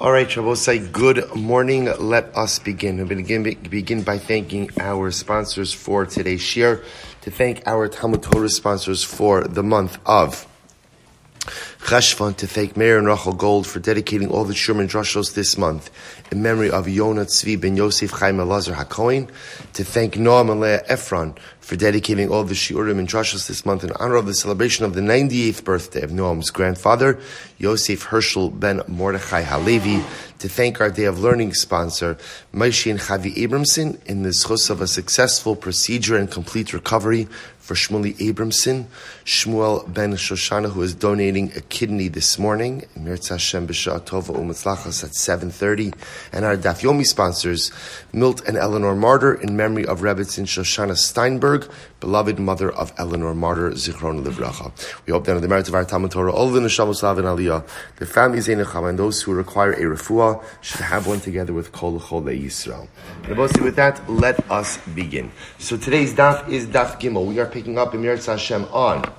All right, Shabbosai, good morning. Let us begin. We begin, begin by thanking our sponsors for today's share, to thank our Talmud Torah sponsors for the month of Cheshvan, to thank Meir and Rachel Gold for dedicating all the Sherman Drushos this month. In memory of Yonah Tzvi ben Yosef Chaim Elazar HaKoin, to thank Noam and Leah Ephron for dedicating all the Shiurim and Drushos this month in honor of the celebration of the 98th birthday of Noam's grandfather, Yosef Herschel ben Mordechai Halevi, to thank our Day of Learning sponsor, Maishi and Chavi Abramson, in the schus of a successful procedure and complete recovery for Shmuley Abramson, Shmuel ben Shoshana, who is donating a kidney this morning, Mirtz Hashem B'Shah Tova U'Mitzlachas at 7.30, and our Daf Yomi sponsors, Milt and Eleanor Martyr, in memory of Rebbetzin Shoshana Steinberg, beloved mother of Eleanor Martyr, Zichron Livracha. We hope that on the merit of our Talmud Torah, all the Neshamos and Aliyah, the families and those who require a refuah, should have one together with Kol Chol Yisrael. And with that, let us begin. So today's Daf is Daf Gimel. We are picking up in Mirtz Hashem on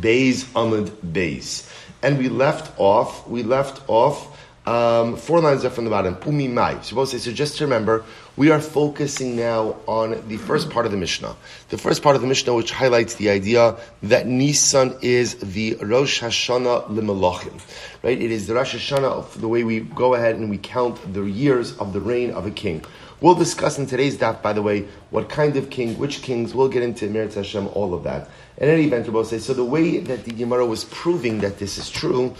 Beis Amud Beis. And we left off, we left off um, four lines up from the bottom. Umi mai. So just to remember, we are focusing now on the first part of the Mishnah. The first part of the Mishnah, which highlights the idea that Nisan is the Rosh Hashanah Limalachim. Right? It is the Rosh Hashanah of the way we go ahead and we count the years of the reign of a king. We'll discuss in today's daf, by the way, what kind of king, which kings. We'll get into Meretz Hashem, all of that. In any event, Rabbi say, so the way that the Gemara was proving that this is true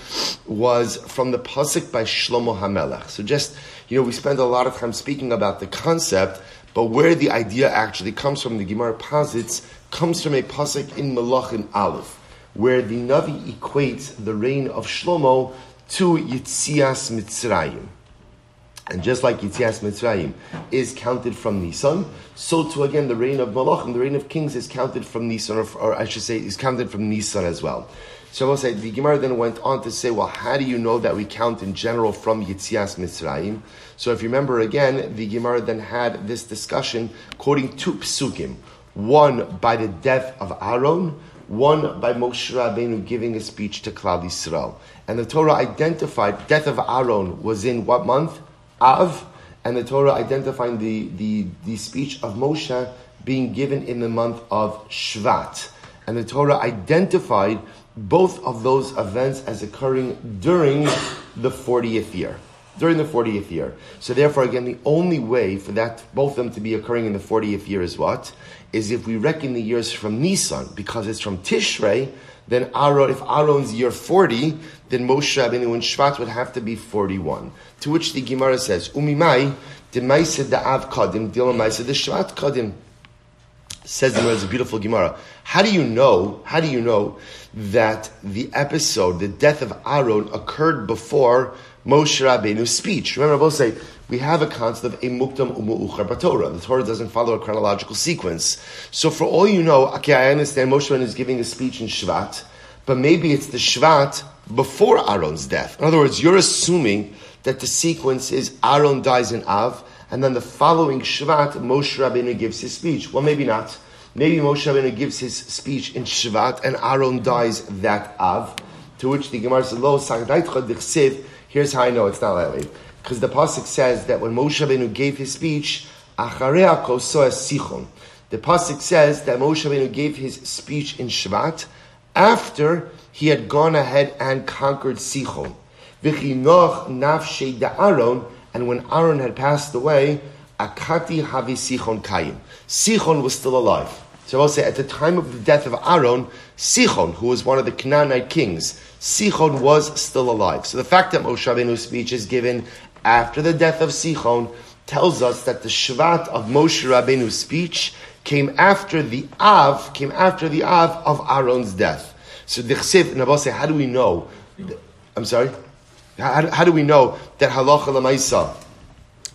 was from the pasuk by Shlomo Hamelech. So just, you know, we spend a lot of time speaking about the concept, but where the idea actually comes from, the Gemara posits, comes from a pasuk in Malachim Aleph, where the Navi equates the reign of Shlomo to Yitzias Mitzrayim. And just like Yitzias Mitzrayim is counted from Nisan, so too again the reign of Malachim, the reign of kings is counted from Nisan, or, or I should say, is counted from Nisan as well. So I will say, the Gemara then went on to say, well, how do you know that we count in general from Yitzias Mitzrayim? So if you remember again, the Gemara then had this discussion quoting two psukim. One by the death of Aaron, one by Moshe Rabbeinu giving a speech to Klal Yisrael. And the Torah identified death of Aaron was in what month? Av, and the Torah identifying the, the, the speech of Moshe being given in the month of Shvat. And the Torah identified both of those events as occurring during the 40th year. During the 40th year. So therefore, again, the only way for that, both of them to be occurring in the 40th year is what? Is if we reckon the years from Nisan, because it's from Tishrei, then Aaron, if Aaron's year 40, then Moshe Rabbeinu and Shvat would have to be 41. To which the Gemara says, Umimai, the Maisa the Av Kadim, Dil Maisa the Shvat Kadim. Says the Gemara, it's a beautiful Gemara. How do you know, how do you know that the episode, the death of Aaron occurred before Moshe Rabbeinu's speech? Remember, I will say, we have a concept of a muktam umu'uchar Torah. The Torah doesn't follow a chronological sequence. So for all you know, okay, I understand Moshe Rabbeinu is giving a speech in Shvat, but maybe it's the Shvat before Aaron's death. In other words, you're assuming that the sequence is Aaron dies in Av, and then the following Shvat, Moshe Rabbeinu gives his speech. Well, maybe not. Maybe Moshe Rabbeinu gives his speech in Shvat, and Aaron dies that Av. To which the Gemara says, "Lo Here's how I know it's not way, because the pasuk says that when Moshe Rabbeinu gave his speech, Sichon. The pasuk says that Moshe Rabbeinu gave his speech in Shvat after he had gone ahead and conquered Sichon. V'chinoch nafshei Aaron, and when Aaron had passed away, akati havi Sichon kayim. Sichon was still alive. So I'll say at the time of the death of Aaron, Sichon, who was one of the Canaanite kings, Sichon was still alive. So the fact that Moshe Rabbeinu's speech is given after the death of Sichon tells us that the Shvat of Moshe Rabbeinu's speech came after the Av, came after the Av of Aaron's death. So the Chsiv, Nabase, how do we know? I'm sorry? How, how do we know that halacha lamaisa?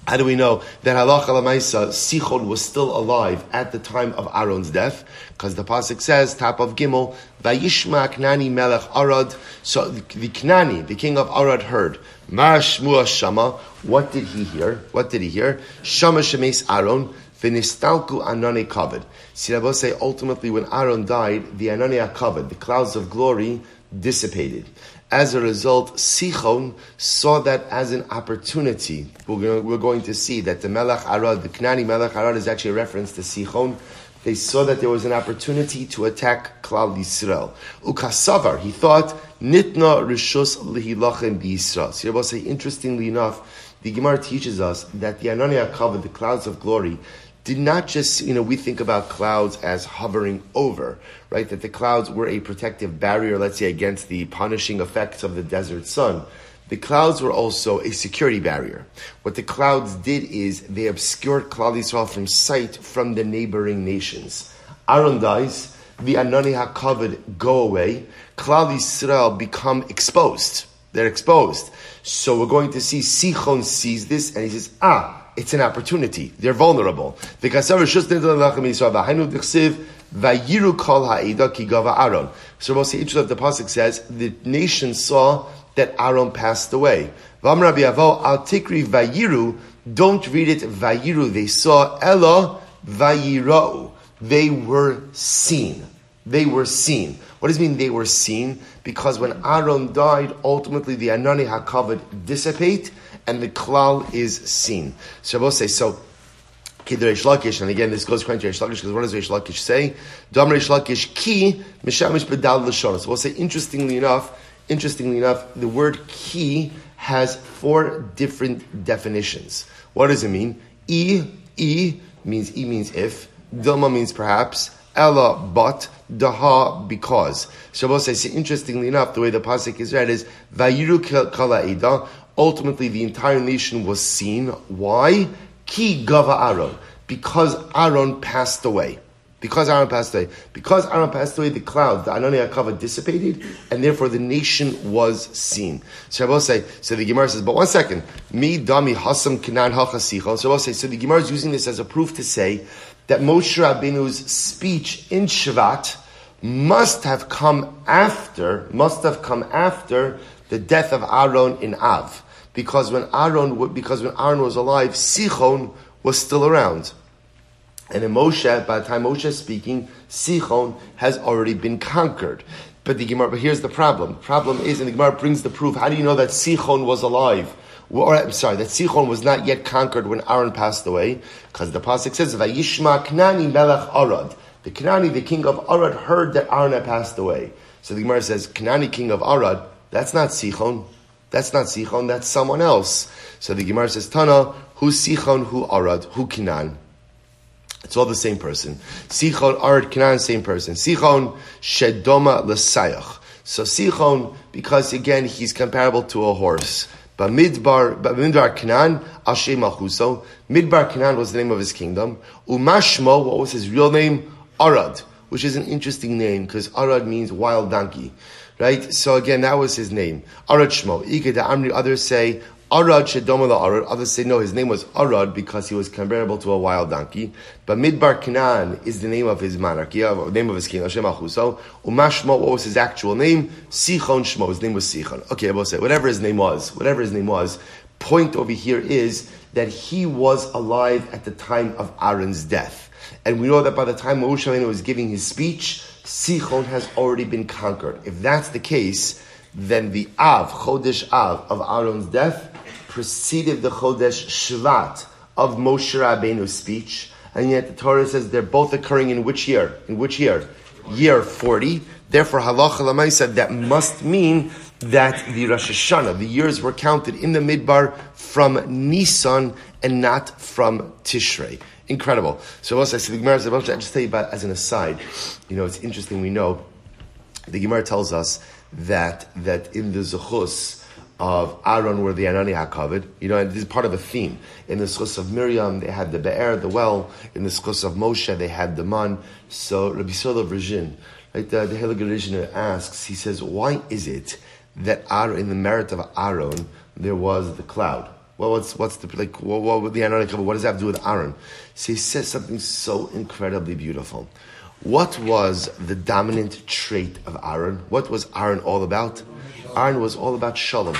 How do we know that halacha lamaisa Sichon was still alive at the time of Aaron's death? Because the pasuk says, top of Gimel, Vayishma Knani Melech Arad. So the, Knani, the king of Arad, heard. Marashmua Shama. What did he hear? What did he hear? Shama Shemes Aaron. Vinistalku Anane Kavod. See, say ultimately when Aaron died, the Anane Kavod, the clouds of glory, dissipated. As a result, Sichon saw that as an opportunity. We're going, to see that the Melech Arad, the Knani Melech Arad, is actually a reference to Sichon. They saw that there was an opportunity to attack Klal Yisrael. Ukasavar, he thought, Nitna Rishus Lihilachem B'Yisrael. So you're say, interestingly enough, the Gemara teaches us that the Anani HaKavod the clouds of glory did not just, you know, we think about clouds as hovering over, right? That the clouds were a protective barrier, let's say, against the punishing effects of the desert sun. The clouds were also a security barrier. What the clouds did is they obscured Klal Yisrael from sight from the neighboring nations. Aaron dies, the Anani HaKavod go away, Klal Yisrael become exposed. They're exposed. So we're going to see Sichon sees this and he says, ah, it's an opportunity. They're vulnerable. So what's the interesting that the pasuk says the nation saw that Aaron passed away. Don't read it vayiru. They saw Ella vayirau. They were seen. They were seen. What does mean they were seen? Because when Aaron died, ultimately the Anani HaKavod dissipate and the klal is seen. So Shabbos say so. Reish Lakish, and again, this goes according to Reish Lakish, because what does Reish Lakish say? Dam Reish Lakish, ki, mishamish bedal l'shon. So we'll say, interestingly enough, interestingly enough, the word ki has four different definitions. What does it mean? E, E means E means if, Dilma means perhaps, Ella, but, Daha, because. Shabbos says, interestingly enough, the way the pasuk is read is, Vayiru kala ida, ultimately the entire nation was seen. Why? Ki gava Aaron. Because Aaron passed away. Because Aaron passed away. Because Aaron passed away, the cloud, the Anani HaKavod dissipated, and therefore the nation was seen. So say, so the Gemara says, but one second, me dami hasam kinan hachasichon. So say, so the Gemara is using this as a proof to say that Moshe Rabbeinu's speech in Shvat must have come after, must have come after the death of Aaron in Av. Because when Aaron, because when Aaron was alive, Sichon was still around. And in Moshe, by the time Moshe is speaking, Sichon has already been conquered. But the Gemara, but here's the problem. The problem is, and the Gemara brings the proof. How do you know that Sichon was alive? Or, I'm sorry, that Sichon was not yet conquered when Aaron passed away? Because the pasuk says, "Vayishma Knani Melech Arad." The Knani, the king of Arad, heard that Aaron had passed away. So the Gemara says, "Knani, king of Arad." That's not Sichon. That's not Sichon, that's someone else. So the Gemara says, Tana, who's Sichon, who Arad, who Kinan? It's all the same person. Sichon, Arad, Kinan, same person. Sichon, Shedoma, Lesayach. So Sichon, because again, he's comparable to a horse. Midbar, Midbar Canaan, Ashe Malchuso. Midbar Canaan was the name of his kingdom. Umashmo, what was his real name? Arad, which is an interesting name because Arad means wild donkey. Right? So again, that was his name. Arad Shmo. Amri, others say, Arad Shedomala Arad. Others say, no, his name was Arad because he was comparable to a wild donkey. But Midbar Canaan is the name of his monarchy, the name of his king, Hashem Achuso. Umashmo, what was his actual name? Sichon Shmo. His name was Sichon. Okay, I will say, whatever his name was, whatever his name was, point over here is that he was alive at the time of Aaron's death. And we know that by the time Moshe was giving his speech, Sichon has already been conquered. If that's the case, then the Av, Chodesh Av, of Aaron's death preceded the Chodesh Shvat of Moshe Rabbeinu's speech. And yet the Torah says they're both occurring in which year? In which year? Year 40. Therefore, halacha lamaisa, that must mean that the Rosh Hashanah, the years were counted in the Midbar from Nisan and not from Tishrei. Incredible. So also I said the Gemara about to just tell you about as an aside. You know, it's interesting. We know the Gemara tells us that that in the Zechus of Aaron were the Anani HaKavod. You know, and this is part of a theme. In the Zechus of Miriam, they had the Be'er, the well. In the Zechus of Moshe, they had the Man. So Rabbi Sola Virgin, right, the, the Helig asks, he says, why is it that Aaron, in the merit of Aaron, there was the cloud? Well, what's what's the like? What, what the Aaron What does that have to do with Aaron? So he says something so incredibly beautiful. What was the dominant trait of Aaron? What was Aaron all about? Aaron was all about shalom.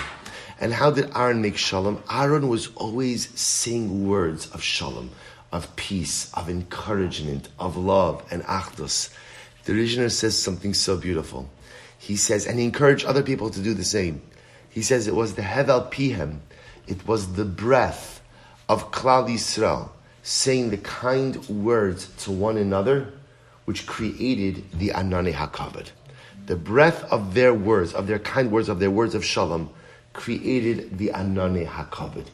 And how did Aaron make shalom? Aaron was always saying words of shalom, of peace, of encouragement, of love, and achdus. The Rishon says something so beautiful. He says, and he encouraged other people to do the same. He says it was the Hevel Pihem, it was the breath of Klal Yisrael saying the kind words to one another, which created the Anani HaKavod. The breath of their words, of their kind words, of their words of Shalom, created the Anani HaKavod.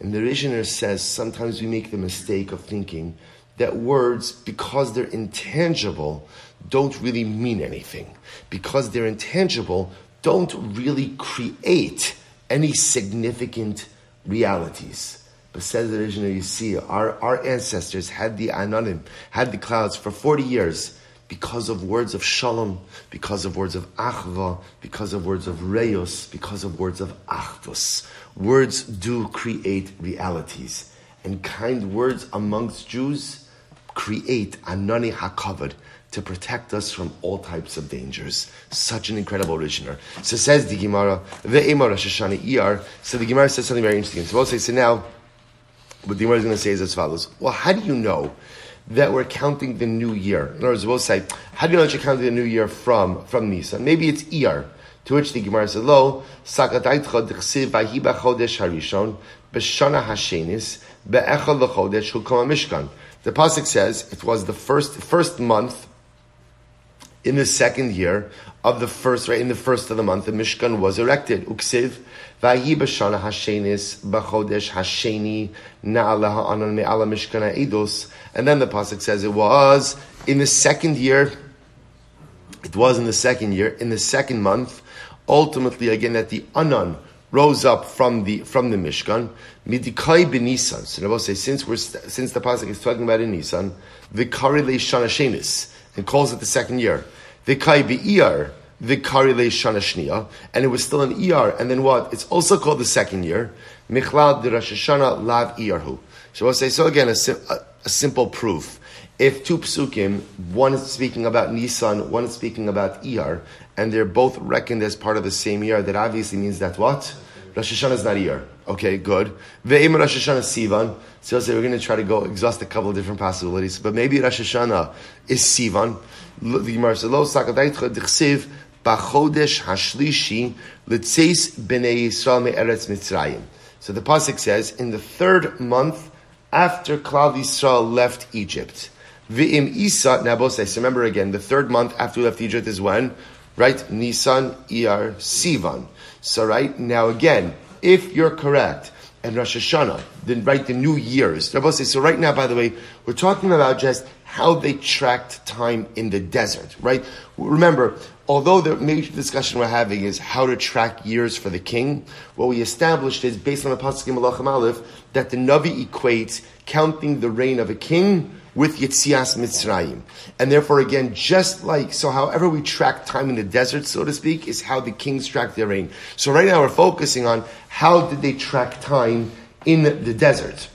And the Rishner says sometimes we make the mistake of thinking that words, because they're intangible, don't really mean anything. Because they're intangible, don't really create any significant realities. But says the you see, our, our ancestors had the Anonim, had the clouds for 40 years because of words of shalom, because of words of achva, because of words of reyos, because of words of achdus. Words do create realities. And kind words amongst Jews create anani hakavod to protect us from all types of dangers. Such an incredible Rishner. So says the Gemara, Ve'emar Rosh Iyar. So the Gemara says something very interesting. So say, so now, what the Gemara is going to say is as follows. Well, how do you know that we're counting the new year. In other words, we'll say, how do you know that you're counting the new year from, from Nisan? Maybe it's Iyar. To which the Gemara says, Lo, sakataitcha d'chsiv vahi b'chodesh harishon, b'shana hashenis, be'echad l'chodesh hukam mishkan. The Pasuk says, it was the first, first month in the second year of the first, right, in the first of the month, the Mishkan was erected. Uksiv, Vayi b'shana hashenis b'chodesh hasheni na'ala anan me'ala mishkana edus. And then the pasuk says it was in the second year. It was in the second year, in the second month. Ultimately, again, that the anan rose up from the from the Mishkan. Midikai b'Nisan. So Rabbi say since we're since the pasuk is talking about in Nisan, vikari le'shana shenis and calls it the second year. Vikai b'Iyar Vikari Shana Shnia, and it was still an ER, and then what? It's also called the second year, Michlad de Rosh Hashanah Lav Iyarhu. So I'll say, so again, a, a, a, simple proof. If two psukim, one is speaking about Nisan, one is speaking about Iyar, and they're both reckoned as part of the same year, that obviously means that what? Rosh Hashanah is not Iyar. Okay, good. Ve'im Rosh Hashanah Sivan. So we're going to try to go exhaust a couple of different possibilities, but maybe Rosh Hashanah is Sivan. The Gemara says, Lo sakadaytcha dichsiv Bachodesh Hashlishi Litzeis Bnei Yisrael Me'eretz Mitzrayim. So the pasuk says, in the third month after Klal Yisrael left Egypt. V'im Isa Naboses. Remember again, the third month after we left Egypt is when? Right? Nisan, Iyar, Sivan. So right, now again, if you're correct, and Rosh Hashanah, then right, the new years. So right now, by the way, we're talking about just how they tracked time in the desert, right? Remember, although the major discussion we're having is how to track years for the king, what we established is based on the Pasuk in Aleph that the Navi equates counting the reign of a king with Yitzias Mitzrayim. And therefore, again, just like, so however we track time in the desert, so to speak, is how the kings track their reign. So right now we're focusing on how did they track time in the desert.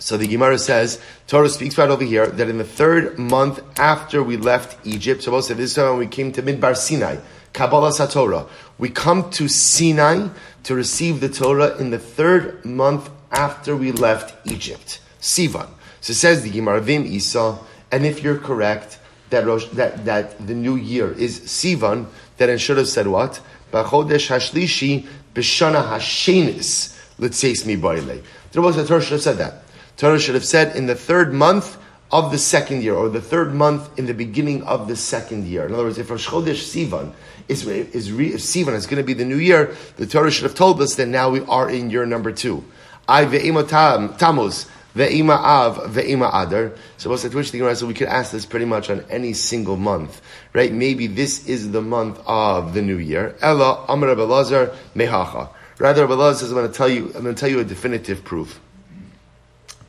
So the Gemara says, Torah speaks right over here that in the third month after we left Egypt, so say this time we came to Midbar Sinai, Kabbalah Satorah, we come to Sinai to receive the Torah in the third month after we left Egypt, Sivan. So says the Gemara, Vim Isa, and if you're correct that Rosh, that that the new year is Sivan, then it should have said what? Bachodesh Hashlishi B'Shana Hashenis. Let's say me The Torah should have said that. Torah should have said in the third month of the second year, or the third month in the beginning of the second year. In other words, if Rosh Chodesh Sivan is, is if Sivan is going to be the new year, the Torah should have told us that now we are in year number two. I ve'ima tamuz, ve'ima av, ve'ima adar. So what's the which thing so we could ask this pretty much on any single month, right? Maybe this is the month of the new year. Ella amar Belazar mehacha. Rather, Belazar says, I'm going to tell you, I'm going to tell you a definitive proof.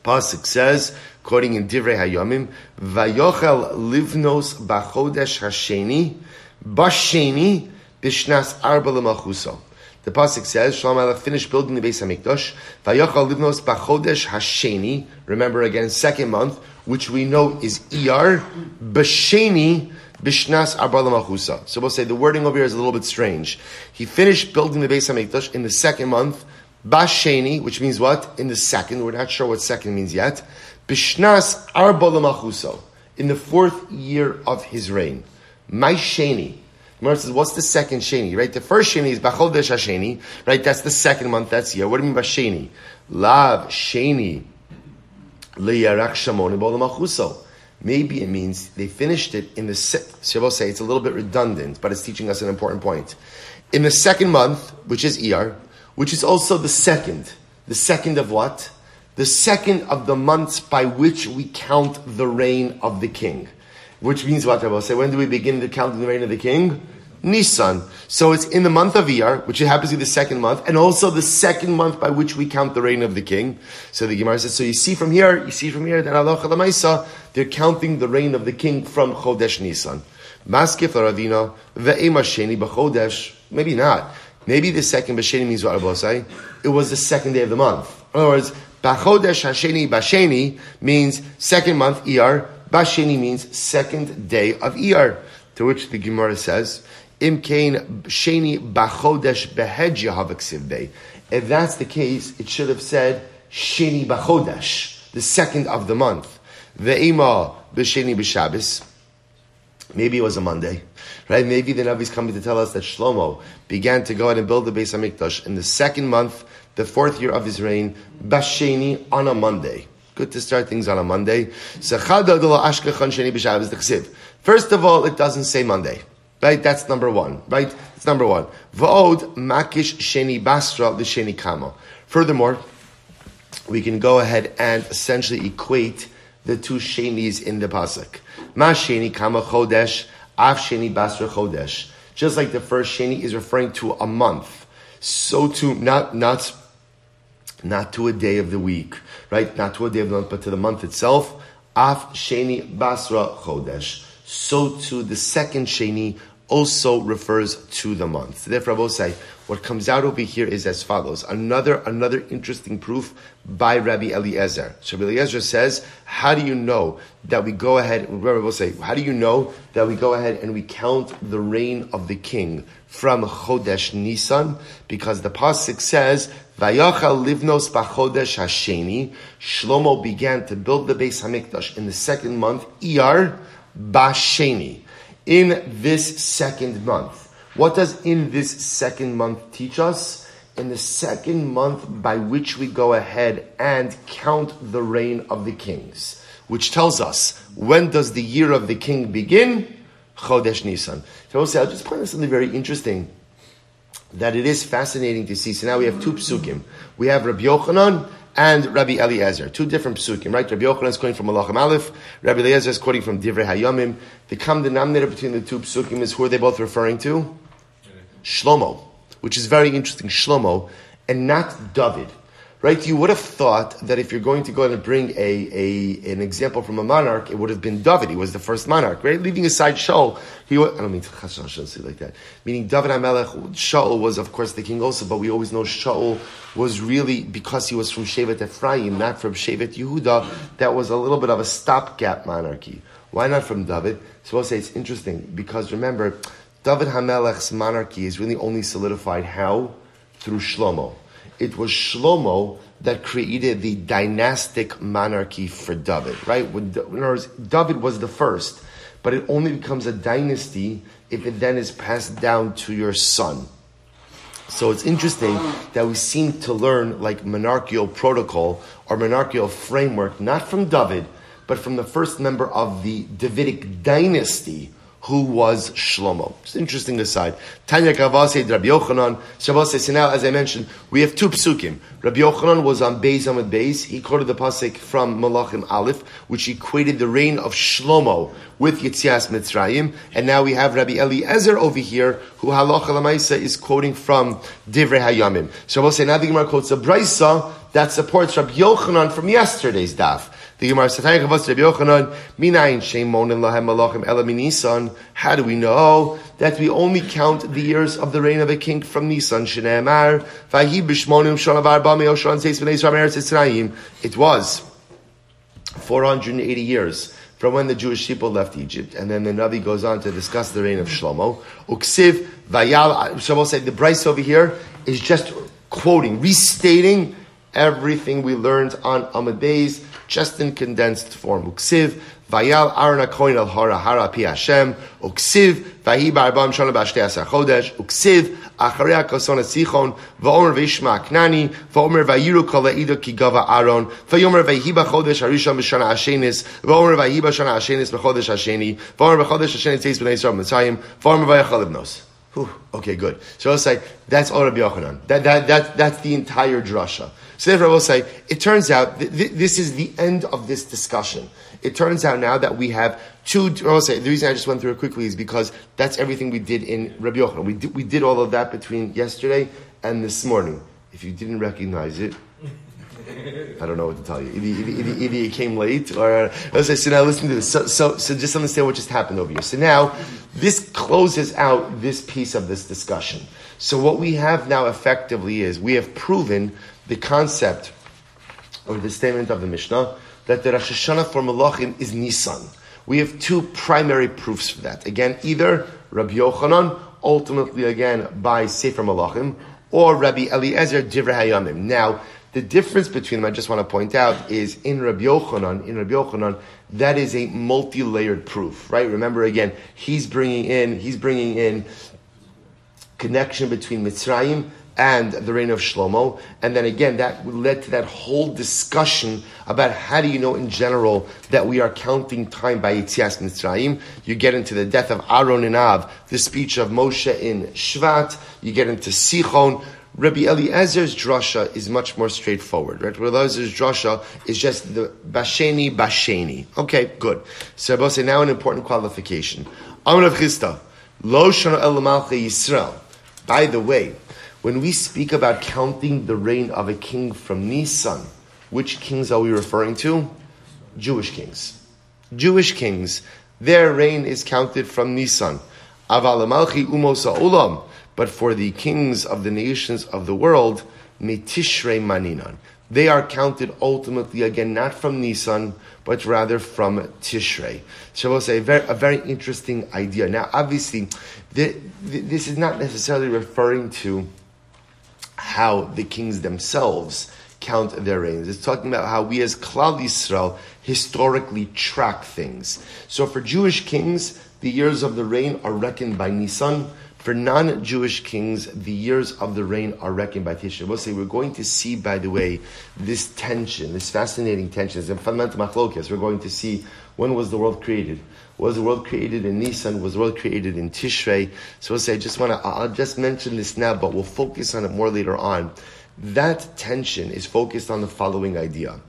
Pasuk says, quoting in Divrei Hayomim, Vayochel livnos bachodesh hasheni, basheni, bishnas arba lemachuso. The pasuk says, Alech finished building the Beis Hamikdash. Vayochel livnos bachodesh hasheni. Remember again, second month, which we know is Iyar. Basheni bishnas arba. So we'll say the wording over here is a little bit strange. He finished building the Beis Hamikdash in the second month, Basheni, which means what? In the second, we're not sure what second means yet. Bishnas arba in the fourth year of his reign. Maisheni, Gemara says, what's the second Sheni? Right? The first Sheni is Bachodesh Hasheni. Right? That's the second month. That's year. What do you mean by Sheni? Lav Sheni Liyarak Shamon Machuso. Maybe it means they finished it in the. Se- say it's a little bit redundant, but it's teaching us an important point. In the second month, which is Iyar, which is also the second. The second of what? The second of the months by which we count the reign of the king. Which means what I will say. When do we begin to count the reign of the king? Nisan. So it's in the month of Iyar, which happens to be the second month, and also the second month by which we count the reign of the king. So the Gemara says, so you see from here, you see from here that Allah Lamaisa, they're counting the reign of the king from Chodesh Nisan. Maskef Ravina, ve'ema sheni b'chodesh. Maybe not. Maybe the second b'sheni means what I say. It was the second day of the month. In other words, b'chodesh hasheni b'sheni means second month Iyar. Basheni means second day of Iyar. To which the Gemara says, Im kain sheni bachodesh behedja havaksiv If that's the case, it should have said sheni bachodesh, the second of the month. Ve'ima b'sheni b'shabbos. Maybe it was a Monday, right? Maybe the Navi is coming to tell us that Shlomo began to go out and build the Beis Hamikdash in the second month, the fourth year of his reign, Basheni on a Monday. Good to start things on a Monday. First of all, it doesn't say Monday. Right? That's number one. Right? It's number one. V'od makish sheni basra l'sheni kama. Furthermore, we can go ahead and essentially equate the two shenis in the pasuk. Ma sheni kama chodesh, af sheni basra chodesh. Just like the first sheni is referring to a month, so too not not not to a day of the week, right? Not to a day of the month, but to the month itself. Af sheni basra chodesh. So too the second sheni also refers to the month. Therefore, I will say what comes out over here is as follows. Another another interesting proof by Rabbi Eliezer. So Rabbi Eliezer says, "How do you know that we go ahead?" Rabbi say, "How do you know that we go ahead and we count the reign of the king from Chodesh Nisan?" Because the pasuk says. Vayachal livnos b'chodesh hasheni. Shlomo began to build the Beis Hamikdash in the second month, Iyar b'sheni in this second month. What does in this second month teach us? In the second month by which we go ahead and count the reign of the kings, which tells us when does the year of the king begin? Chodesh Nisan. So I'll, say, I'll just point out something very interesting that it is fascinating to see. So now we have two psukim. We have Rabbi Yochanan and Rabbi Eliezer. Two different psukim, right? Rabbi Yochanan is quoting from Malachim Aleph, Rabbi Eliezer is quoting from Divrei Hayomim. The common denominator between the two psukim is who are they both referring to? Shlomo, which is very interesting, Shlomo, and not David right? You would have thought that if you're going to go and bring a, a an example from a monarch, it would have been David. He was the first monarch, right? Leaving aside Shaul, he was, I don't mean to say like that. Meaning David HaMelech, Shaul was of course the king also, but we always know Shaul was really because he was from Shevet Ephraim, not from Shevet Yehuda. That was a little bit of a stopgap monarchy. Why not from David? So I'll say it's interesting because remember, David HaMelech's monarchy is really only solidified how through Shlomo it was Shlomo that created the dynastic monarchy for David, right? When, in other words, David was the first, but it only becomes a dynasty if it then is passed down to your son. So it's interesting that we seem to learn like monarchical protocol or monarchical framework, not from David, but from the first member of the Davidic dynasty who was Shlomo. It's interesting aside. Tanya Kavase, Rabbi Yochanan, Shabbos so now, as I mentioned, we have two psukim. Rabbi Yochanan was on Beis Amud Beis. He quoted the pasuk from Malachim Aleph, which equated the reign of Shlomo with Yitzias Mitzrayim. And now we have Rabbi Eliezer over here, who Halacha Lamaisa is quoting from Divrei Hayamim. Shabbos now the Gemara quotes a Brisa that supports Rabbi Yochanan from yesterday's daf. The Gemara says, Rabbi Yochanan, Minayin Shemon and Lahem Malachim Elam Nisan. How do we know that we only count the years of the reign of a king from Nisan? Bami Oshan Seis B'nei Yisrael It was 480 years from when the Jewish people left Egypt. And then the Navi goes on to discuss the reign of Shlomo. Uksiv, Vayal, uh, Shlomo said the Bryce over here is just quoting, restating everything we learned on Beis just in condensed form. Uksiv, Vayal Aaron HaKoin al Hara Hara Pi Hashem, Uksiv, Vahi Barbam Shalom Bashtei Asar Chodesh, Uksiv, Acharei HaKoson HaSichon, V'omer V'ishma Aknani, V'omer Vayiru Kol Eido Ki Gava Aaron, V'yomer Vahiba Chodesh Harishon B'shana Hashenis, V'omer Vahiba Shana Hashenis B'chodesh Hasheni, V'omer B'chodesh Hasheni Tzeis B'nei Yisrael Mitzrayim, V'omer Vayachal Ibnos. Okay, good. So I'll say that's all Rabbi Yochanan. That, that, that, that's the entire drasha. So therefore, I will say it turns out th- th- this is the end of this discussion. It turns out now that we have two. I will say the reason I just went through it quickly is because that's everything we did in Rabbi Yochanan. We did, we did all of that between yesterday and this morning. If you didn't recognize it, I don't know what to tell you. Either, either, either, either you came late or uh, say, so now listen to this. So, so, so just understand what just happened over here. So now this closes out this piece of this discussion. So what we have now effectively is we have proven the concept or the statement of the Mishnah that the Rosh Hashanah for Malachim is Nisan. We have two primary proofs for that. Again, either Rabbi Yochanan, ultimately again by Sefer Malachim, or Rabbi Eliezer Divrei Hayamim. Now, the difference between them, I just want to point out, is in Rabbi Yochanan, in Rabbi Yochanan, that is a multi-layered proof, right? Remember again, he's bringing in, he's bringing in connection between Mitzrayim and the reign of Shlomo. And then again, that led to that whole discussion about how do you know in general that we are counting time by Yitzias Mitzrayim. You get into the death of Aaron and Av, the speech of Moshe in Shvat. You get into Sichon. Rabbi Eliezer's drasha is much more straightforward. Right? Rabbi Eliezer's drasha is just the basheni basheni. Okay, good. So I say now an important qualification. Amr Rav Chisda, lo shana el Yisrael. By the way, when we speak about counting the reign of a king from Nisan, which kings are we referring to? Jewish kings. Jewish kings. Their reign is counted from Nisan. Aval malchi umosa ulam. But for the kings of the nations of the world, Metishrei Maninan. They are counted ultimately again not from Nisan, but rather from Tishrei. So a very, a very interesting idea. Now, obviously, the, the, this is not necessarily referring to how the kings themselves count their reigns. It's talking about how we as Klal Yisrael historically track things. So for Jewish kings, the years of the reign are reckoned by Nisan. For non-Jewish kings, the years of the reign are reckoned by Tishrei. We'll say we're going to see, by the way, this tension, this fascinating tension. It's a fundamental machlokas. We're going to see when was the world created. Was the world created in Nisan? Was the world created in Tishrei? So we'll say, I just want to, I'll just mention this now, but we'll focus on it more later on. That tension is focused on the following idea.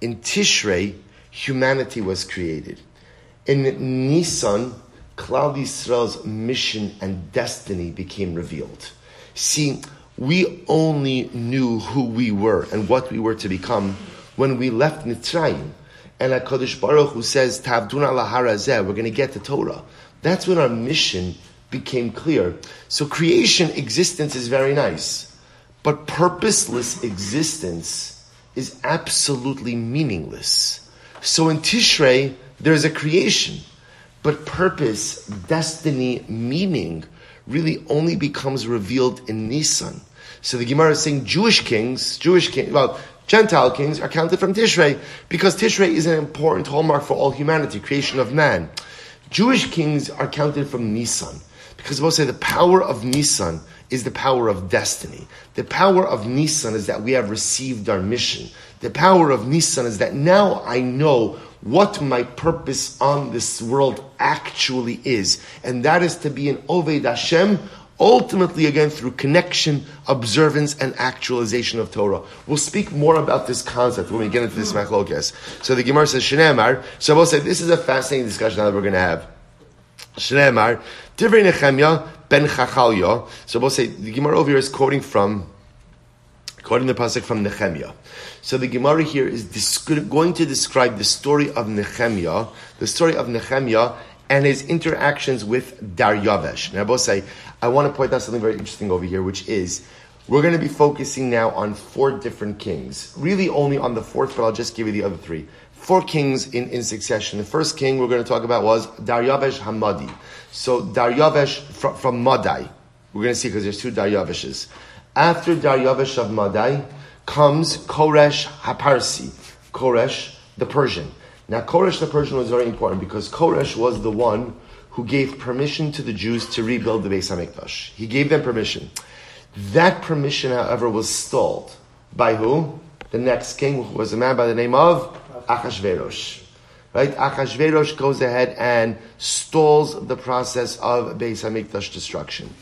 In Tishrei, humanity was created. In Nisan, Klal Yisrael's mission and destiny became revealed. See, we only knew who we were and what we were to become when we left Mitzrayim. And HaKadosh Baruch Hu says, laharazeh, we're going to get the Torah. That's when our mission became clear. So creation existence is very nice, but purposeless existence is absolutely meaningless. So in Tishrei, there's a creation. But purpose, destiny, meaning really only becomes revealed in Nisan. So the Gemara is saying Jewish kings, Jewish kings, well, Gentile kings are counted from Tishrei because Tishrei is an important hallmark for all humanity, creation of man. Jewish kings are counted from Nisan because we'll say the power of Nisan is the power of destiny. The power of Nisan is that we have received our mission. The power of Nisan is that now I know what my purpose on this world actually is. And that is to be an Oved Hashem, ultimately again through connection, observance, and actualization of Torah. We'll speak more about this concept when we get into this hmm. machlokes. So the Gemara says, Shneemar. So we'll say this is a fascinating discussion that we're going to have. Shneemar, Divrei Nechemya ben Chachalya. So we'll say the Gemara over here is quoting from quoting the pasuk from Nehemiah. So the Gemara here is going to describe the story of Nehemiah, the story of Nehemiah and his interactions with Daryavesh. Now, I both say, I want to point out something very interesting over here, which is we're going to be focusing now on four different kings. Really only on the fourth, but I'll just give you the other three. Four kings in, in succession. The first king we're going to talk about was Daryavesh Hamadi. So Daryavesh from, from Madai. We're going to see because there's two Daryaveshes. After Daryavesh of Madai comes Koresh Haparsi. Koresh the Persian. Now, Koresh the Persian was very important because Koresh was the one who gave permission to the Jews to rebuild the Beis Hamikdash. He gave them permission. That permission, however, was stalled by who? The next king who was a man by the name of Achashverosh. Right? Achashverosh goes ahead and stalls the process of Beis Hamikdash destruction.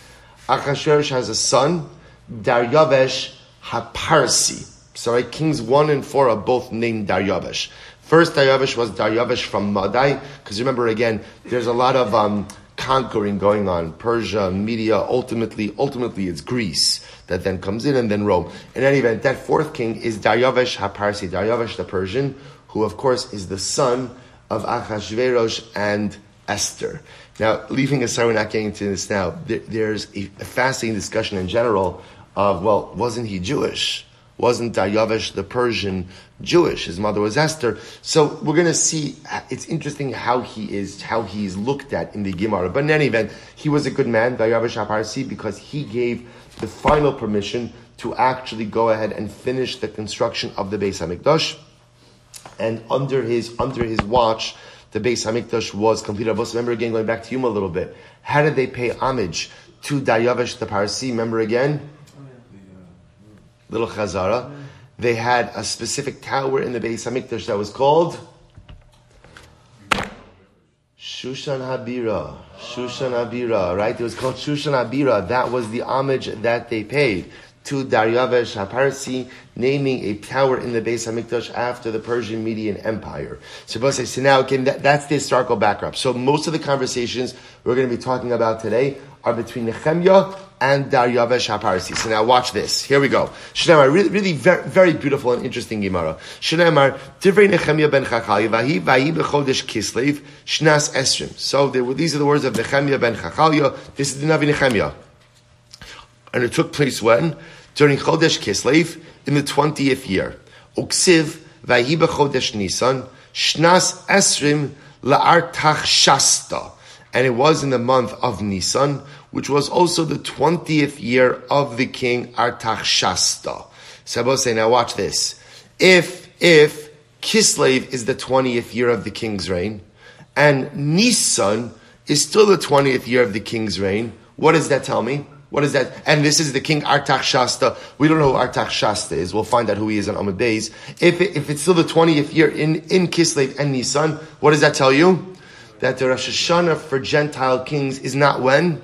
Achashverosh has a son, Daryavesh Haparsi. Sorry, kings one and four are both named Daryavesh. First Daryavesh was Daryavesh from Madai, because remember again, there's a lot of um, conquering going on. Persia, Media, ultimately, ultimately it's Greece that then comes in and then Rome. In any event, that fourth king is Daryavesh Haparsi, Daryavesh the Persian, who of course is the son of Achashverosh and Esther. Now, leaving aside, we're not getting into this now. There, there's a, a fascinating discussion in general of, well, wasn't he Jewish? Wasn't Daryavesh the Persian Jewish? His mother was Esther. So we're going to see. It's interesting how he is, how he's looked at in the Gemara. But in any event, he was a good man, because he gave the final permission to actually go ahead and finish the construction of the Beis Hamikdash. And under his under his watch, the Beis Hamikdash was completed. Also, remember again, going back to Yoma a little bit. How did they pay homage to Daryavesh the Parsi? Remember again oh, little Chazara. They had a specific tower in the Beis Hamikdash that was called Shushan Habira. Shushan Habira, right? It was called Shushan Habira. That was the homage that they paid to Daryavesh HaParsi, naming a tower in the Beis Hamikdash after the Persian Median Empire. So, so now, again, that, that's the historical backdrop. So most of the conversations we're going to be talking about today are between Nehemiah and Daryavesh HaParsi. So now watch this. Here we go. Shneimar, really, really very, very beautiful and interesting Gemara. Shneimar, Divrei Nehemiah ben Chachaliah, Vahi, Vahi bechodesh Kislev, Shnas Esrim. So were, these are the words of Nehemiah ben Chachaliah. This is the Navi Nehemiah. And it took place when? During Chodesh Kislev, in the 20th year. Uksiv, Vahi bechodesh Nisan, Shnas Esrim, La'artach Shasta and it was in the month of Nisan, which was also the 20th year of the king Artaxshasta. So say, now watch this. If, if Kislev is the 20th year of the king's reign, and Nisan is still the 20th year of the king's reign, what does that tell me? What is that? And this is the king Artaxshasta. We don't know who Artaxshasta is. We'll find out who he is on Amud Beis. If, it, if it's still the 20th year in, in Kislev and Nisan, what does that tell you? That the Rosh Hashanah for Gentile kings is not when?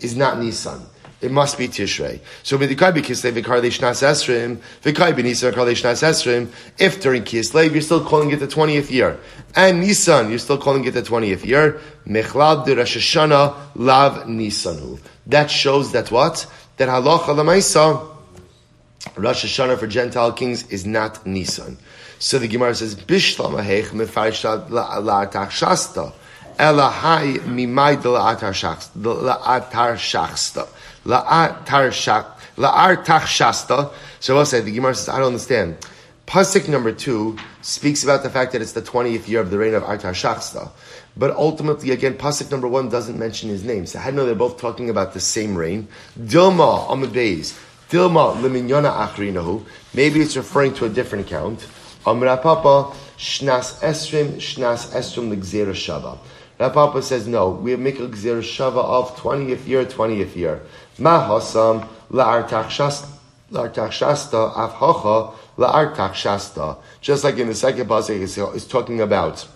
Is not Nisan. It must be Tishrei. So V'dikai Kislev V'kar Shnas Esrim, V'kai B'Nisan V'kar Shnas Esrim, if during Kislev you're still calling it the 20th year, and Nisan you're still calling it the 20th year, Mechlad de Rosh Hashanah Lav Nisanu. That shows that what? That Halacha Lamaisa, Rosh Hashanah for Gentile kings is not Nisan. So the Gemara says, Bishlam Ahech La'atach Shasta. Elahai mimai la'atar shachsta. La'atar shachsta. So I'll say, the Gemara says, I don't understand. Pasuk number two speaks about the fact that it's the 20th year of the reign of Artaxerxes. But ultimately, again, Pasuk number one doesn't mention his name. So I know they're both talking about the same reign. Dilma Amadeus. Dilma Liminyona Achrinahu. Maybe it's referring to a different account. Amra Papa, Shnas Esrim, Shnas Esrim Ligzera Shava. That Papa says no. We make a gzeira shava of twentieth year, twentieth year. Ma hasam la'artach shasta avhacha la'artach shasta. Just like in the second pasuk, it's talking about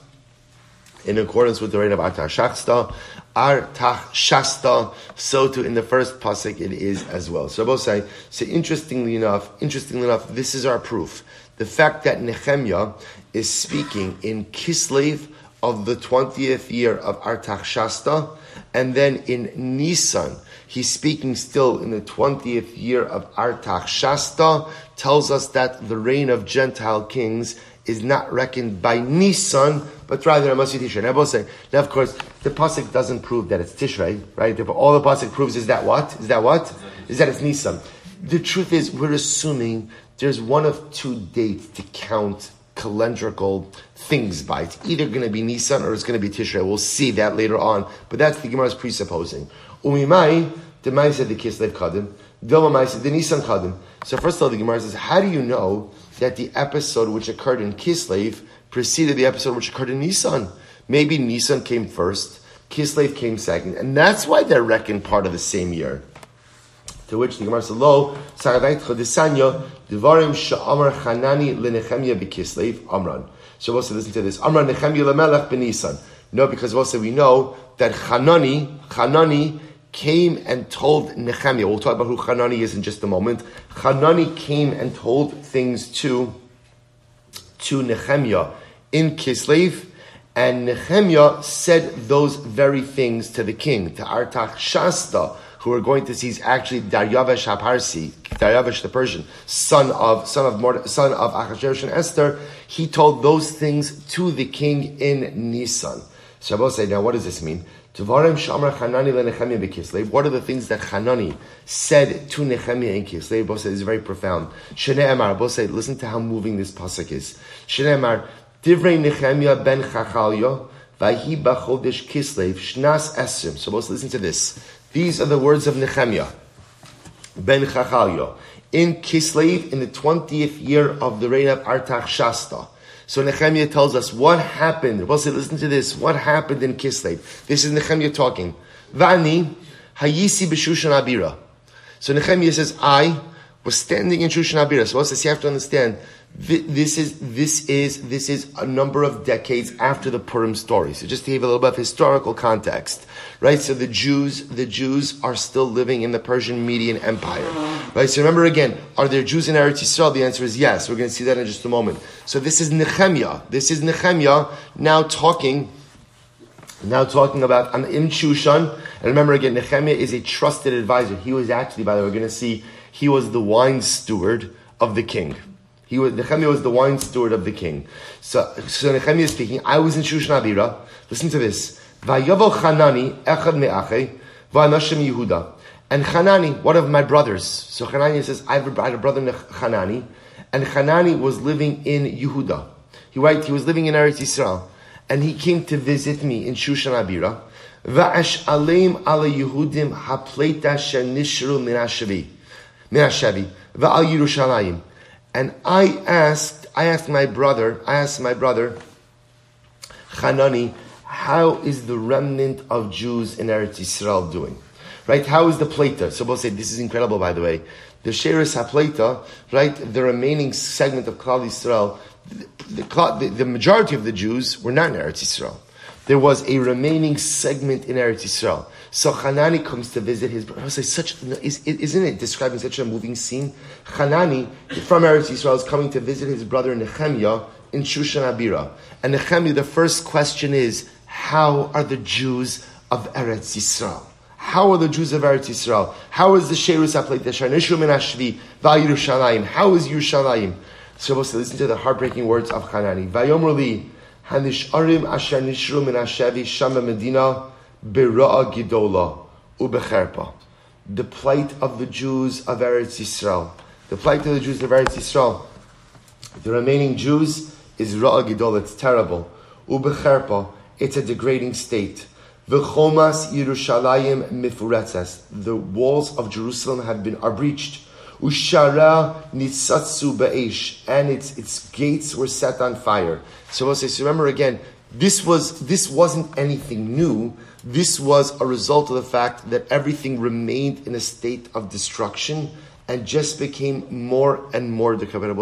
in accordance with the reign of Artach Shasta, Artach Shasta, so too in the first pasuk it is as well. So both say, so interestingly enough, interestingly enough, this is our proof. The fact that Nehemiah is speaking in Kislev of the 20th year of Artaxshasta, and then in Nisan, he's speaking still in the 20th year of Artaxshasta, tells us that the reign of Gentile kings is not reckoned by Nisan, but rather be Tishrei. Now, both say, now of course, the pasuk doesn't prove that it's Tishrei, right? All the pasuk proves is that what? Is that what? Is that it's Nisan. The truth is, we're assuming there's one of two dates to count calendrical things by. It's either going to be Nisan or it's going to be Tishrei. We'll see that later on, but that's the Gemara's presupposing. Umimai, the Mai said the Kislev Kadim, Dilma Mai said the Nisan Kadim. So first of all, the Gemara says, how do you know that the episode which occurred in Kislev preceded the episode which occurred in Nisan. Maybe Nisan came first, Kislev came second, and that's why they're reckoned part of the same year. To which the Gemara says, "Lo devarim sha'amar chanani lenechemia bekislev amran." So we'll also listen to this. Amran nechemia lemelech benisan. No, because also we know that Hanani, Hanani came and told Nehemiah. We'll talk about who Hanani is in just a moment. Hanani came and told things to to Nehemiah in Kislev, and Nehemiah said those very things to the king, to Artach Shasta, who we're going to see is actually Daryavesh Haparsi, Daryavesh the Persian, son of son of Mord- son of Achashverosh and Esther. He told those things to the king in Nisan. Shabbos say, now what does this mean? What are the things that Hanani said to Nehemiah in Kislev? Both say is very profound. Shnei Emar, both say, listen to how moving this pasuk is. Shnei Emar, Divrei Nehemiah ben Chachalya, Vahi b'chodesh Kislev, Shnas Esrim. So both listen to this. These are the words of Nehemiah ben Chachalya in Kislev in the 20th year of the reign of Artach Shasta. So Nehemiah tells us what happened. We'll say, listen to this. What happened in Kislev? This is Nehemiah talking. Vani hayisi b'shushan abira. So Nehemiah says, I was standing in Shushan abira. So we'll say, you have to understand this is this is this is a number of decades after the Purim story. So just to give a little bit of historical context, right? So the Jews, the Jews are still living in the Persian Median Empire, right? So remember again, are there Jews in Eretz Yisrael? The answer is yes. We're going to see that in just a moment. So this is Nehemiah. This is Nehemiah now talking. Now talking about an in Shushan, and remember again, Nehemiah is a trusted advisor. He was actually, by the way, we're going to see, he was the wine steward of the king. He was Nehemiah was the wine steward of the king. So, so Nehemiah is speaking. I was in Shushan Abira. Listen to this. Vayavel Chanani echad me'achei va'anashim Yehuda. And Hanani, one of my brothers. So Hanani says, I have a, brother Hanani, and Hanani was living in Yehuda. He right, he was living in Eretz Yisrael, and he came to visit me in Shushan Abira. Va'ash aleim ala Yehudim hapleita shenishru minashavi, minashavi va'al Yerushalayim. And I asked, I asked my brother, I asked my brother, Hanani, how is the remnant of Jews in Eretz Yisrael doing? Right? How is the Plata? So we'll say, this is incredible, by the way. The Sheres HaPlata, right? The remaining segment of Klal Yisrael, the, the, the, majority of the Jews were not in Eretz Yisrael. There was a remaining segment in Eretz Yisrael. So Hanani comes to visit his brother. such, isn't it describing such a moving scene? Hanani from Eretz Yisrael is coming to visit his brother Nehemiah in Shushan Abira. And Nehemiah, the first question is, how are the Jews of Eretz Yisrael? How are the Jews of Eretz Yisrael? How is the Sherus Aplet Shanishu Min Ashvi Yerushalayim? How is Yerushalayim? So supposed to listen to the heartbreaking words of Hanani. Vayomrli Hanisharim Asher Nishru Min Ashevi Shama Medina Bira'a Gidola Ubecherpa. The plight of the Jews of Eretz Yisrael. The plight of the Jews of Eretz Yisrael. The remaining Jews is Ra'a Gidola. It's terrible. Ubecherpa. It's a degrading state. V'chomas Yerushalayim. The walls of Jerusalem have been are breached. Ushara nitzatsu be'esh. And its, its gates were set on fire. So we'll say, so remember again, this was, this wasn't anything new. This was a result of the fact that everything remained in a state of destruction and just became more and more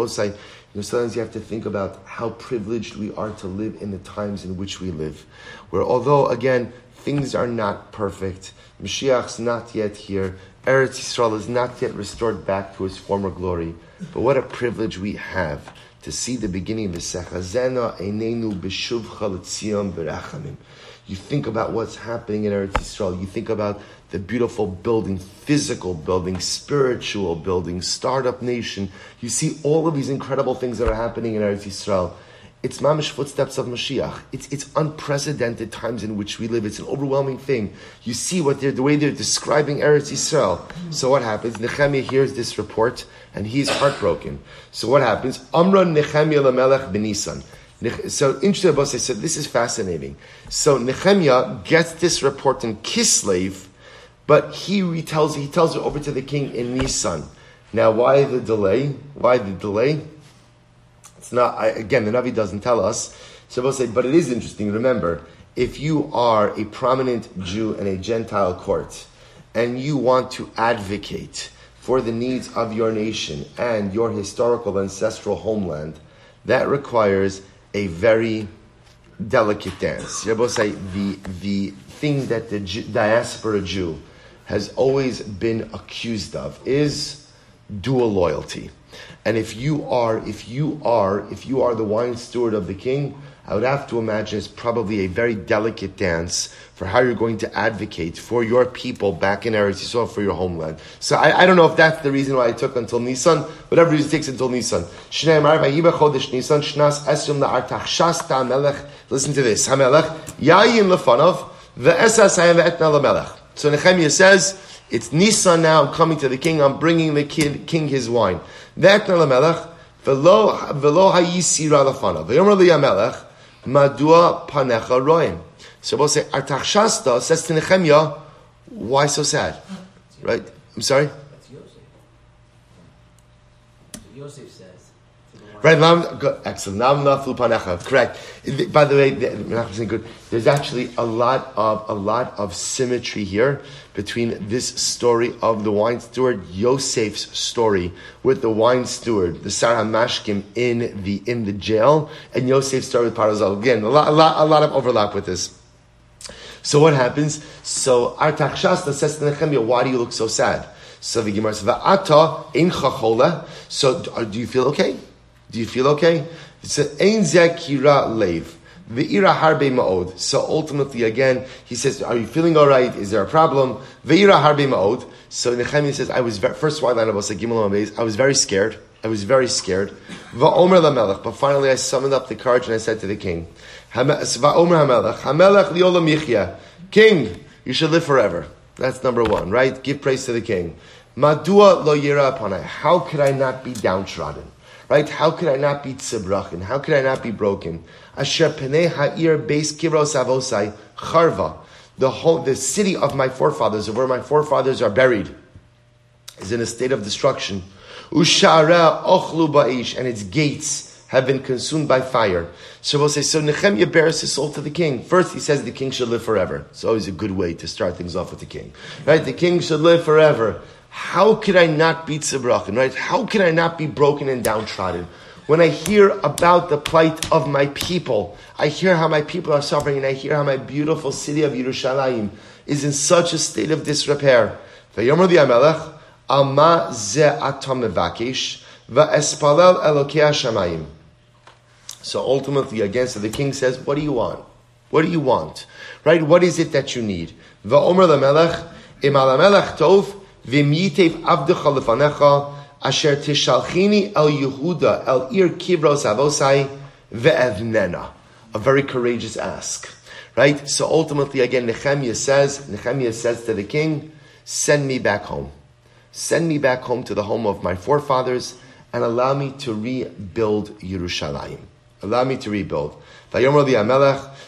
say, you know, sometimes you have to think about how privileged we are to live in the times in which we live. Where although, again, things are not perfect, Mashiach's not yet here, Eretz Yisrael is not yet restored back to its former glory. But what a privilege we have to see the beginning of the Sechazena Einenu B'Shuv Chaletzion Berachamim. You think about what's happening in Eretz Yisrael. You think about the beautiful building, physical building, spiritual building, startup nation. You see all of these incredible things that are happening in Eretz Yisrael. It's mamish footsteps of Mashiach. It's, it's unprecedented times in which we live. It's an overwhelming thing. You see what they're, the way they're describing Eretz Yisrael. So what happens? Nehemiah hears this report and he's heartbroken. So what happens? Amra Nehemiah Lamelech Benisan. So interesting I said this is fascinating. So Nehemiah gets this report in Kislev, but he retells he tells it over to the king in Nisan. Now, why the delay? Why the delay? It's not, I, again, the Navi doesn't tell us. So we'll say, but it is interesting. Remember, if you are a prominent Jew in a Gentile court and you want to advocate for the needs of your nation and your historical ancestral homeland, that requires a very delicate dance. Rabbi say the the thing that the diaspora Jew has always been accused of is dual loyalty. And if you are, if you are, if you are the wine steward of the king, I would have to imagine it's probably a very delicate dance for how you're going to advocate for your people back in Eretz Yisrael for your homeland. So I, I don't know if that's the reason why it took until Nisan. Whatever reason it takes until Nisan. Listen to this. Hamelech yayin lefanov. So Nehemiah says, it's Nisan now, I'm coming to the king, I'm bringing the kid, king his wine. Ve'etna lamelech ve'lo hayisira lefanav. Ve'yomer li yamelech Madua panecha roim. So we'll say Artachshasta says to Nehemiah, why so sad? Right? I'm sorry? Yosef says. Right, now, good, excellent. Now naflu panecha. Correct. By the way, good. There's actually a lot of a lot of symmetry here between this story of the wine steward Yosef's story with the wine steward, the Sar HaMashkim in the in the jail, and Yosef's story with Parazal. Again, a lot, a lot, a lot of overlap with this. So what happens? So Artachshasta says to Nehemiah, "Why do you look so sad?" So the Gemara says, "Va'ata in chachola." So uh, do you feel okay? Do you feel okay? An ein zekira lev. Ve'ira harbe ma'od. So ultimately, again, he says, are you feeling all right? Is there a problem? Ve'ira harbe ma'od. So Nehemiah says, I was, very, first white line of Gimel I was very scared. I was very scared. Va'omer lamelech. But finally I summoned up the courage and I said to the king, Va'omer hamelech. Hamelech liolam. King, you should live forever. That's number one, right? Give praise to the king. Madua lo yira upon How could I not be downtrodden? Right? How could I not be tzibrachin? How could I not be broken? Asher penei ha'ir beis kivros avosai charva. The whole, the city of my forefathers, of where my forefathers are buried, is in a state of destruction. Ushara ochlu ba'ish, and its gates have been consumed by fire. So we'll say, so Nehemiah bears his soul to the king. First, he says the king should live forever. It's always a good way to start things off with the king. Right? The king should live forever. How could I not be tzibrachin, right? How could I not be broken and downtrodden? When I hear about the plight of my people, I hear how my people are suffering, and I hear how my beautiful city of Yerushalayim is in such a state of disrepair. So ultimately, again, so the king says, what do you want? What do you want? Right? What is it that you need? V'mitev avdecha lefanecha asher tishalchini el Yehuda el ir kivros avosai ve'evnena. A very courageous ask. Right? So ultimately, again, Nehemiah says, Nehemiah says to the king, send me back home. Send me back home to the home of my forefathers and allow me to rebuild Yerushalayim. Allow me to rebuild.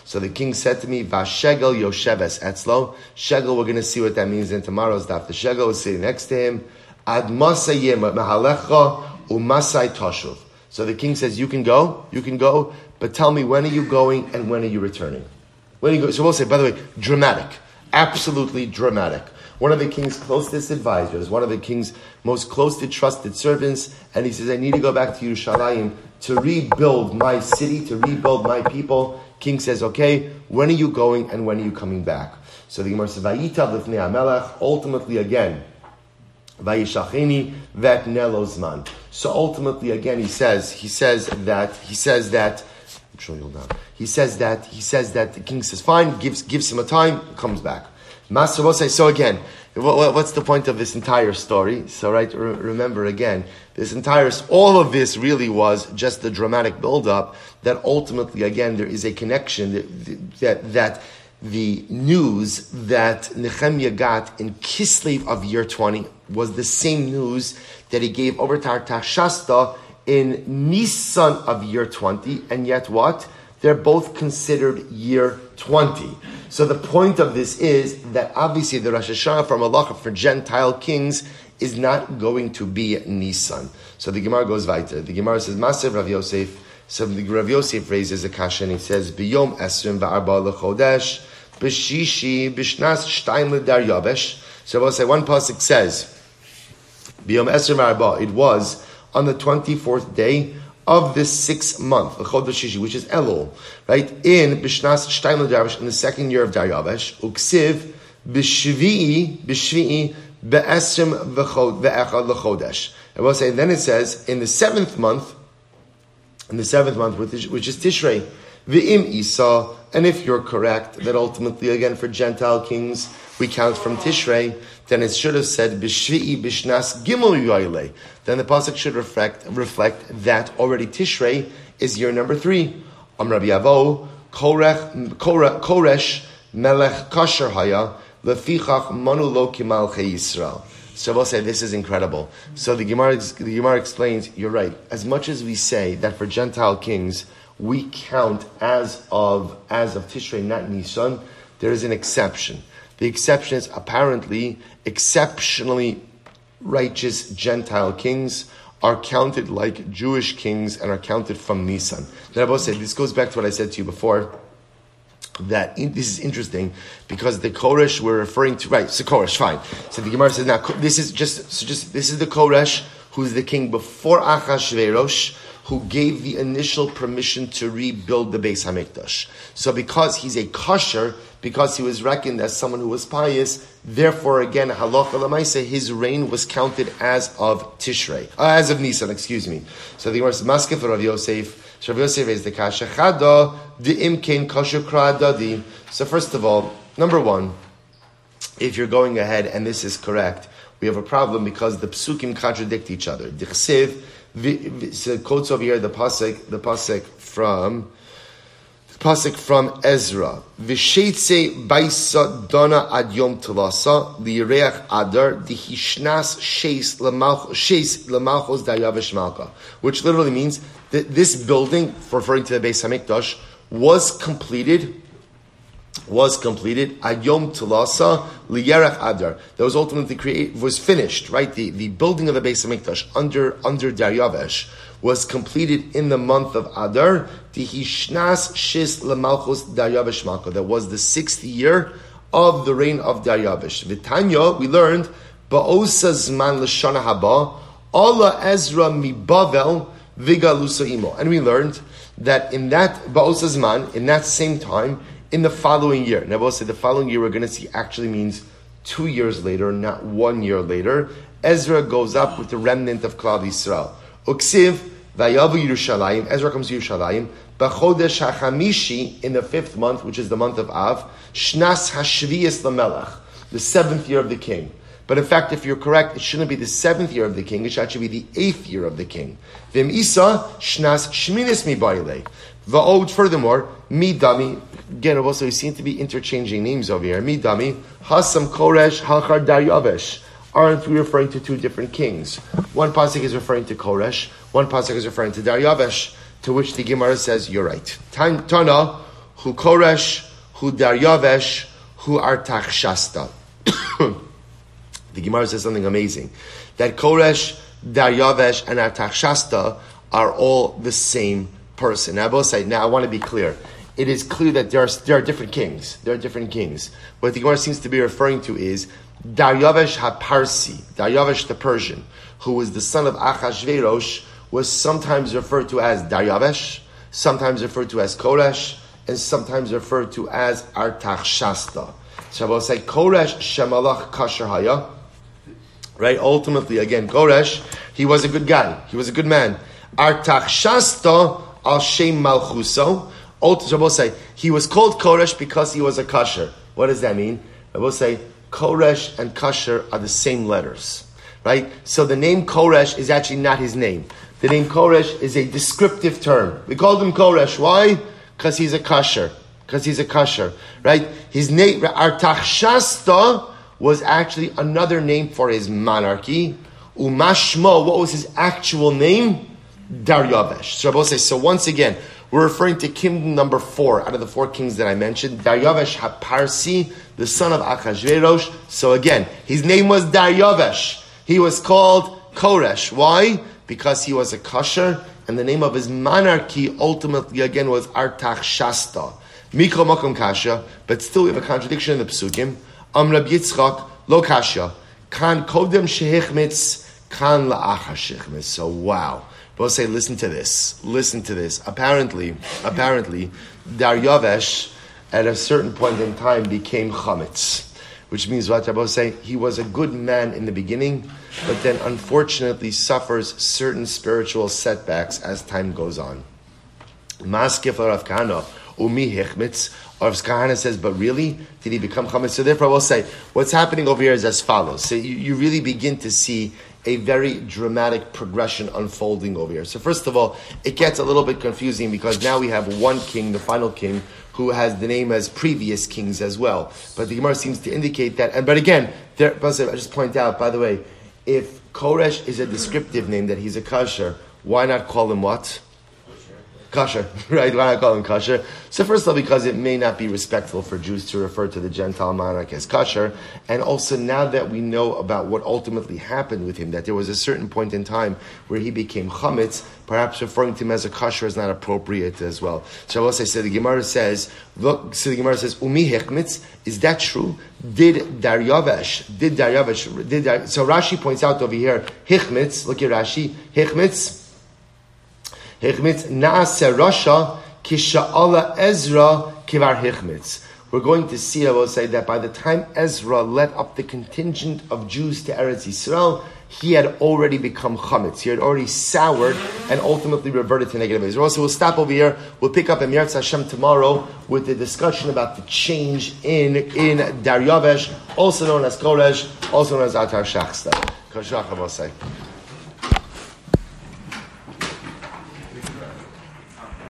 So the king said to me, Vashegel Yosheves Etzlo. Shegel, we're going to see what that means in tomorrow's daf. The Shegel is sitting next to him. Ad Mahalecha Umasai Toshuv. So the king says, You can go, you can go, but tell me when are you going and when are you returning? When you go? So we'll say, by the way, dramatic. Absolutely dramatic one of the king's closest advisors, one of the king's most closely trusted servants, and he says, I need to go back to Yerushalayim to rebuild my city, to rebuild my people. King says, okay, when are you going and when are you coming back? So the Gemara says, Vayita lifnei Amelech, ultimately again, Vayishachini vet nelozman. So ultimately again he says, he says that, he says that, I'm sure you'll know. he says that, he says that the king says, fine, gives, gives him a time, comes back. Masavosai. So again, what's the point of this entire story? So right, remember again, this entire, all of this really was just the dramatic build-up that ultimately, again, there is a connection that, that, that the news that Nehemiah got in Kislev of year 20 was the same news that he gave over to Artachshasta in Nisan of year 20, and yet what? They're both considered year 20. So the point of this is that obviously the Rosh Hashanah for Malacha for Gentile kings is not going to be Nisan. So the Gemara goes weiter. The Gemara says, Masev Rav Yosef, So the Rav Yosef raises a kasha and he says, Biyom esrim va'arba lechodesh, b'shishi b'shnas shtayim l'Daryavesh. So I'll say one pasuk says, Biyom esrim va'arba, it was on the 24th day of this sixth month, which is Elul, right? In Bishnas Shtayim Daryavesh, in the second year of Daryavesh, Uksiv B'Shvi'i B'Shvi'i Be'esrim Ve'echad L'Chodesh. I will say, then it says, in the seventh month, in the seventh month, which is Tishrei, V'im Isa, and if you're correct, that ultimately, again, for Gentile kings, we count from Tishrei, then it should have said Bishvi'i Bishnas Gimel Yoile. Then the pasuk should reflect reflect that already Tishrei is year number three. Am Rabbi Avo Koresh Melech Kasher Haya Lefichach Manu Lo Kimal Yisrael. So we'll say this is incredible. So the Gemara, the Gemara explains, you're right. As much as we say that for Gentile kings we count as of as of Tishrei, not Nisan, there is an exception. The exception is apparently exceptionally righteous Gentile kings are counted like Jewish kings and are counted from Nisan. The Rebbe said, this goes back to what I said to you before, that in, this is interesting because the Koresh we're referring to, right, so Koresh, fine. So the Gemara says, now, this is just, so just, this is the Koresh who's the king before Achashverosh, who gave the initial permission to rebuild the Beis Hamikdash. So because he's a kosher, because he was reckoned as someone who was pious, therefore again, halacha lemaisa, his reign was counted as of Tishrei, uh, as of Nisan, excuse me. So the Gemara says, Maskef Rav Yosef, Rav Yosef is the kasha, the imkein kosher kradadi. So first of all, number one, if you're going ahead and this is correct, we have a problem because the psukim contradict each other. Dichsev, so quotes over here the pasuk, the pasuk from the pasuk from Ezra. Vishetze baisa dona ad yom telasa liyireach adar dihishnas sheis lemalchos Daryavesh malka, which literally means that this building, referring to the Beis Hamikdash, was completed was completed. Ayom Tulasa Liyerach Adar. That was ultimately created, was finished, right? The, the building of the Beis Hamikdash under, under Daryavesh was completed in the month of Adar. Tihishnas Shis Lemalchus Daryavesh Malka. That was the sixth year of the reign of Daryavesh. Vitanya, we learned, Ba'osa Zman Lashana Haba, Allah Ezra Mibavel Vigalusa Imo. And we learned that in that Ba'osa Zman, in that same time, in the following year. Now, we'll say the following year we're going to see actually means two years later, not one year later. Ezra goes up with the remnant of Klal Yisrael. Uksiv vayavu Yerushalayim. Ezra comes to Yerushalayim. B'chodesh hachamishi in the fifth month, which is the month of Av. Shnas hashviyas lamelech, the seventh year of the king. But in fact, if you're correct, it shouldn't be the seventh year of the king. It should actually be the eighth year of the king. Vim isa shnas shminis mi Va'od, furthermore, midami, again, also we seem to be interchanging names over here. Me, Midami, Hasam Koresh, Halchar Daryavesh. Aren't we referring to two different kings? One pasuk is referring to Koresh, one pasuk is referring to Daryavesh, to which the Gemara says, you're right. Tana, hu Koresh, hu Daryavesh, who Artach Shasta. the Gemara says something amazing. That Koresh, Daryavesh, and Artach Shasta are all the same person. Now, both say, now I want to be clear. It is clear that there are, there are different kings. There are different kings. What the Gemara seems to be referring to is Daryavesh HaParsi, Daryavesh the Persian, who was the son of Achashverosh, was sometimes referred to as Daryavesh, sometimes referred to as Koresh, and sometimes referred to as Artachshasta. So I will say Koresh Shemalach Kasher Haya. Right? Ultimately, again, Koresh, he was a good guy. He was a good man. Artachshasta al Shem Malchuso. Rabbi say he was called Koresh because he was a kasher. What does that mean? Rabbi say Koresh and kasher are the same letters, right? So the name Koresh is actually not his name. The name Koresh is a descriptive term. We called him Koresh. Why? Because he's a kasher. Because he's a kasher, right? His name Artachshasta was actually another name for his monarchy. Umashmo, what was his actual name? Daryavesh. So Rabbi says, so once again, we're referring to kingdom number four out of the four kings that I mentioned. Daryavesh HaParsi, the son of Achashverosh. So again, his name was Daryavesh. He was called Koresh. Why? Because he was a kosher and the name of his monarchy ultimately again was Artach Shasta. Mikro Makom Kasha, but still we have a contradiction in the Psukim. Am Rab Yitzchak, Lo Kasha. Kan Kodem Shehichmitz, Kan La'achar Shehichmitz. So wow. But say, listen to this. Listen to this. Apparently, apparently, Daryavesh at a certain point in time became chametz, which means what Rabbi saying, he was a good man in the beginning, but then unfortunately suffers certain spiritual setbacks as time goes on. Maskef Rav Kahana, umi hechmitz, Rav Kahana says, but really, did he become chametz? So therefore I will say, what's happening over here is as follows. So you, you really begin to see a very dramatic progression unfolding over here. So first of all, it gets a little bit confusing because now we have one king, the final king, who has the name as previous kings as well. But the Gemara seems to indicate that. And but again, there, I just point out, by the way, if Koresh is a descriptive name that he's a kasher, why not call him what? Kasher, right? Why not call him kasher? So first of all, because it may not be respectful for Jews to refer to the Gentile monarch as kasher, and also now that we know about what ultimately happened with him, that there was a certain point in time where he became chametz, perhaps referring to him as a kasher is not appropriate as well. So I will say, so the Gemara says, look, so the Gemara says, umi hechmitz, is that true? Did Daryavesh, did Daryavesh, did Dar, so Rashi points out over here, hichmitz, look at Rashi, hichmitz, Hichmitz naase rasha kisha'ala Ezra kivar hichmitz. We're going to see, I will say, that by the time Ezra led up the contingent of Jews to Eretz Yisrael, he had already become chametz. He had already soured and ultimately reverted to negative Israel. So we'll stop over here. We'll pick up in Yirtz Hashem tomorrow with the discussion about the change in in Daryavesh, also known as Koresh, also known as Artachshasta. Say.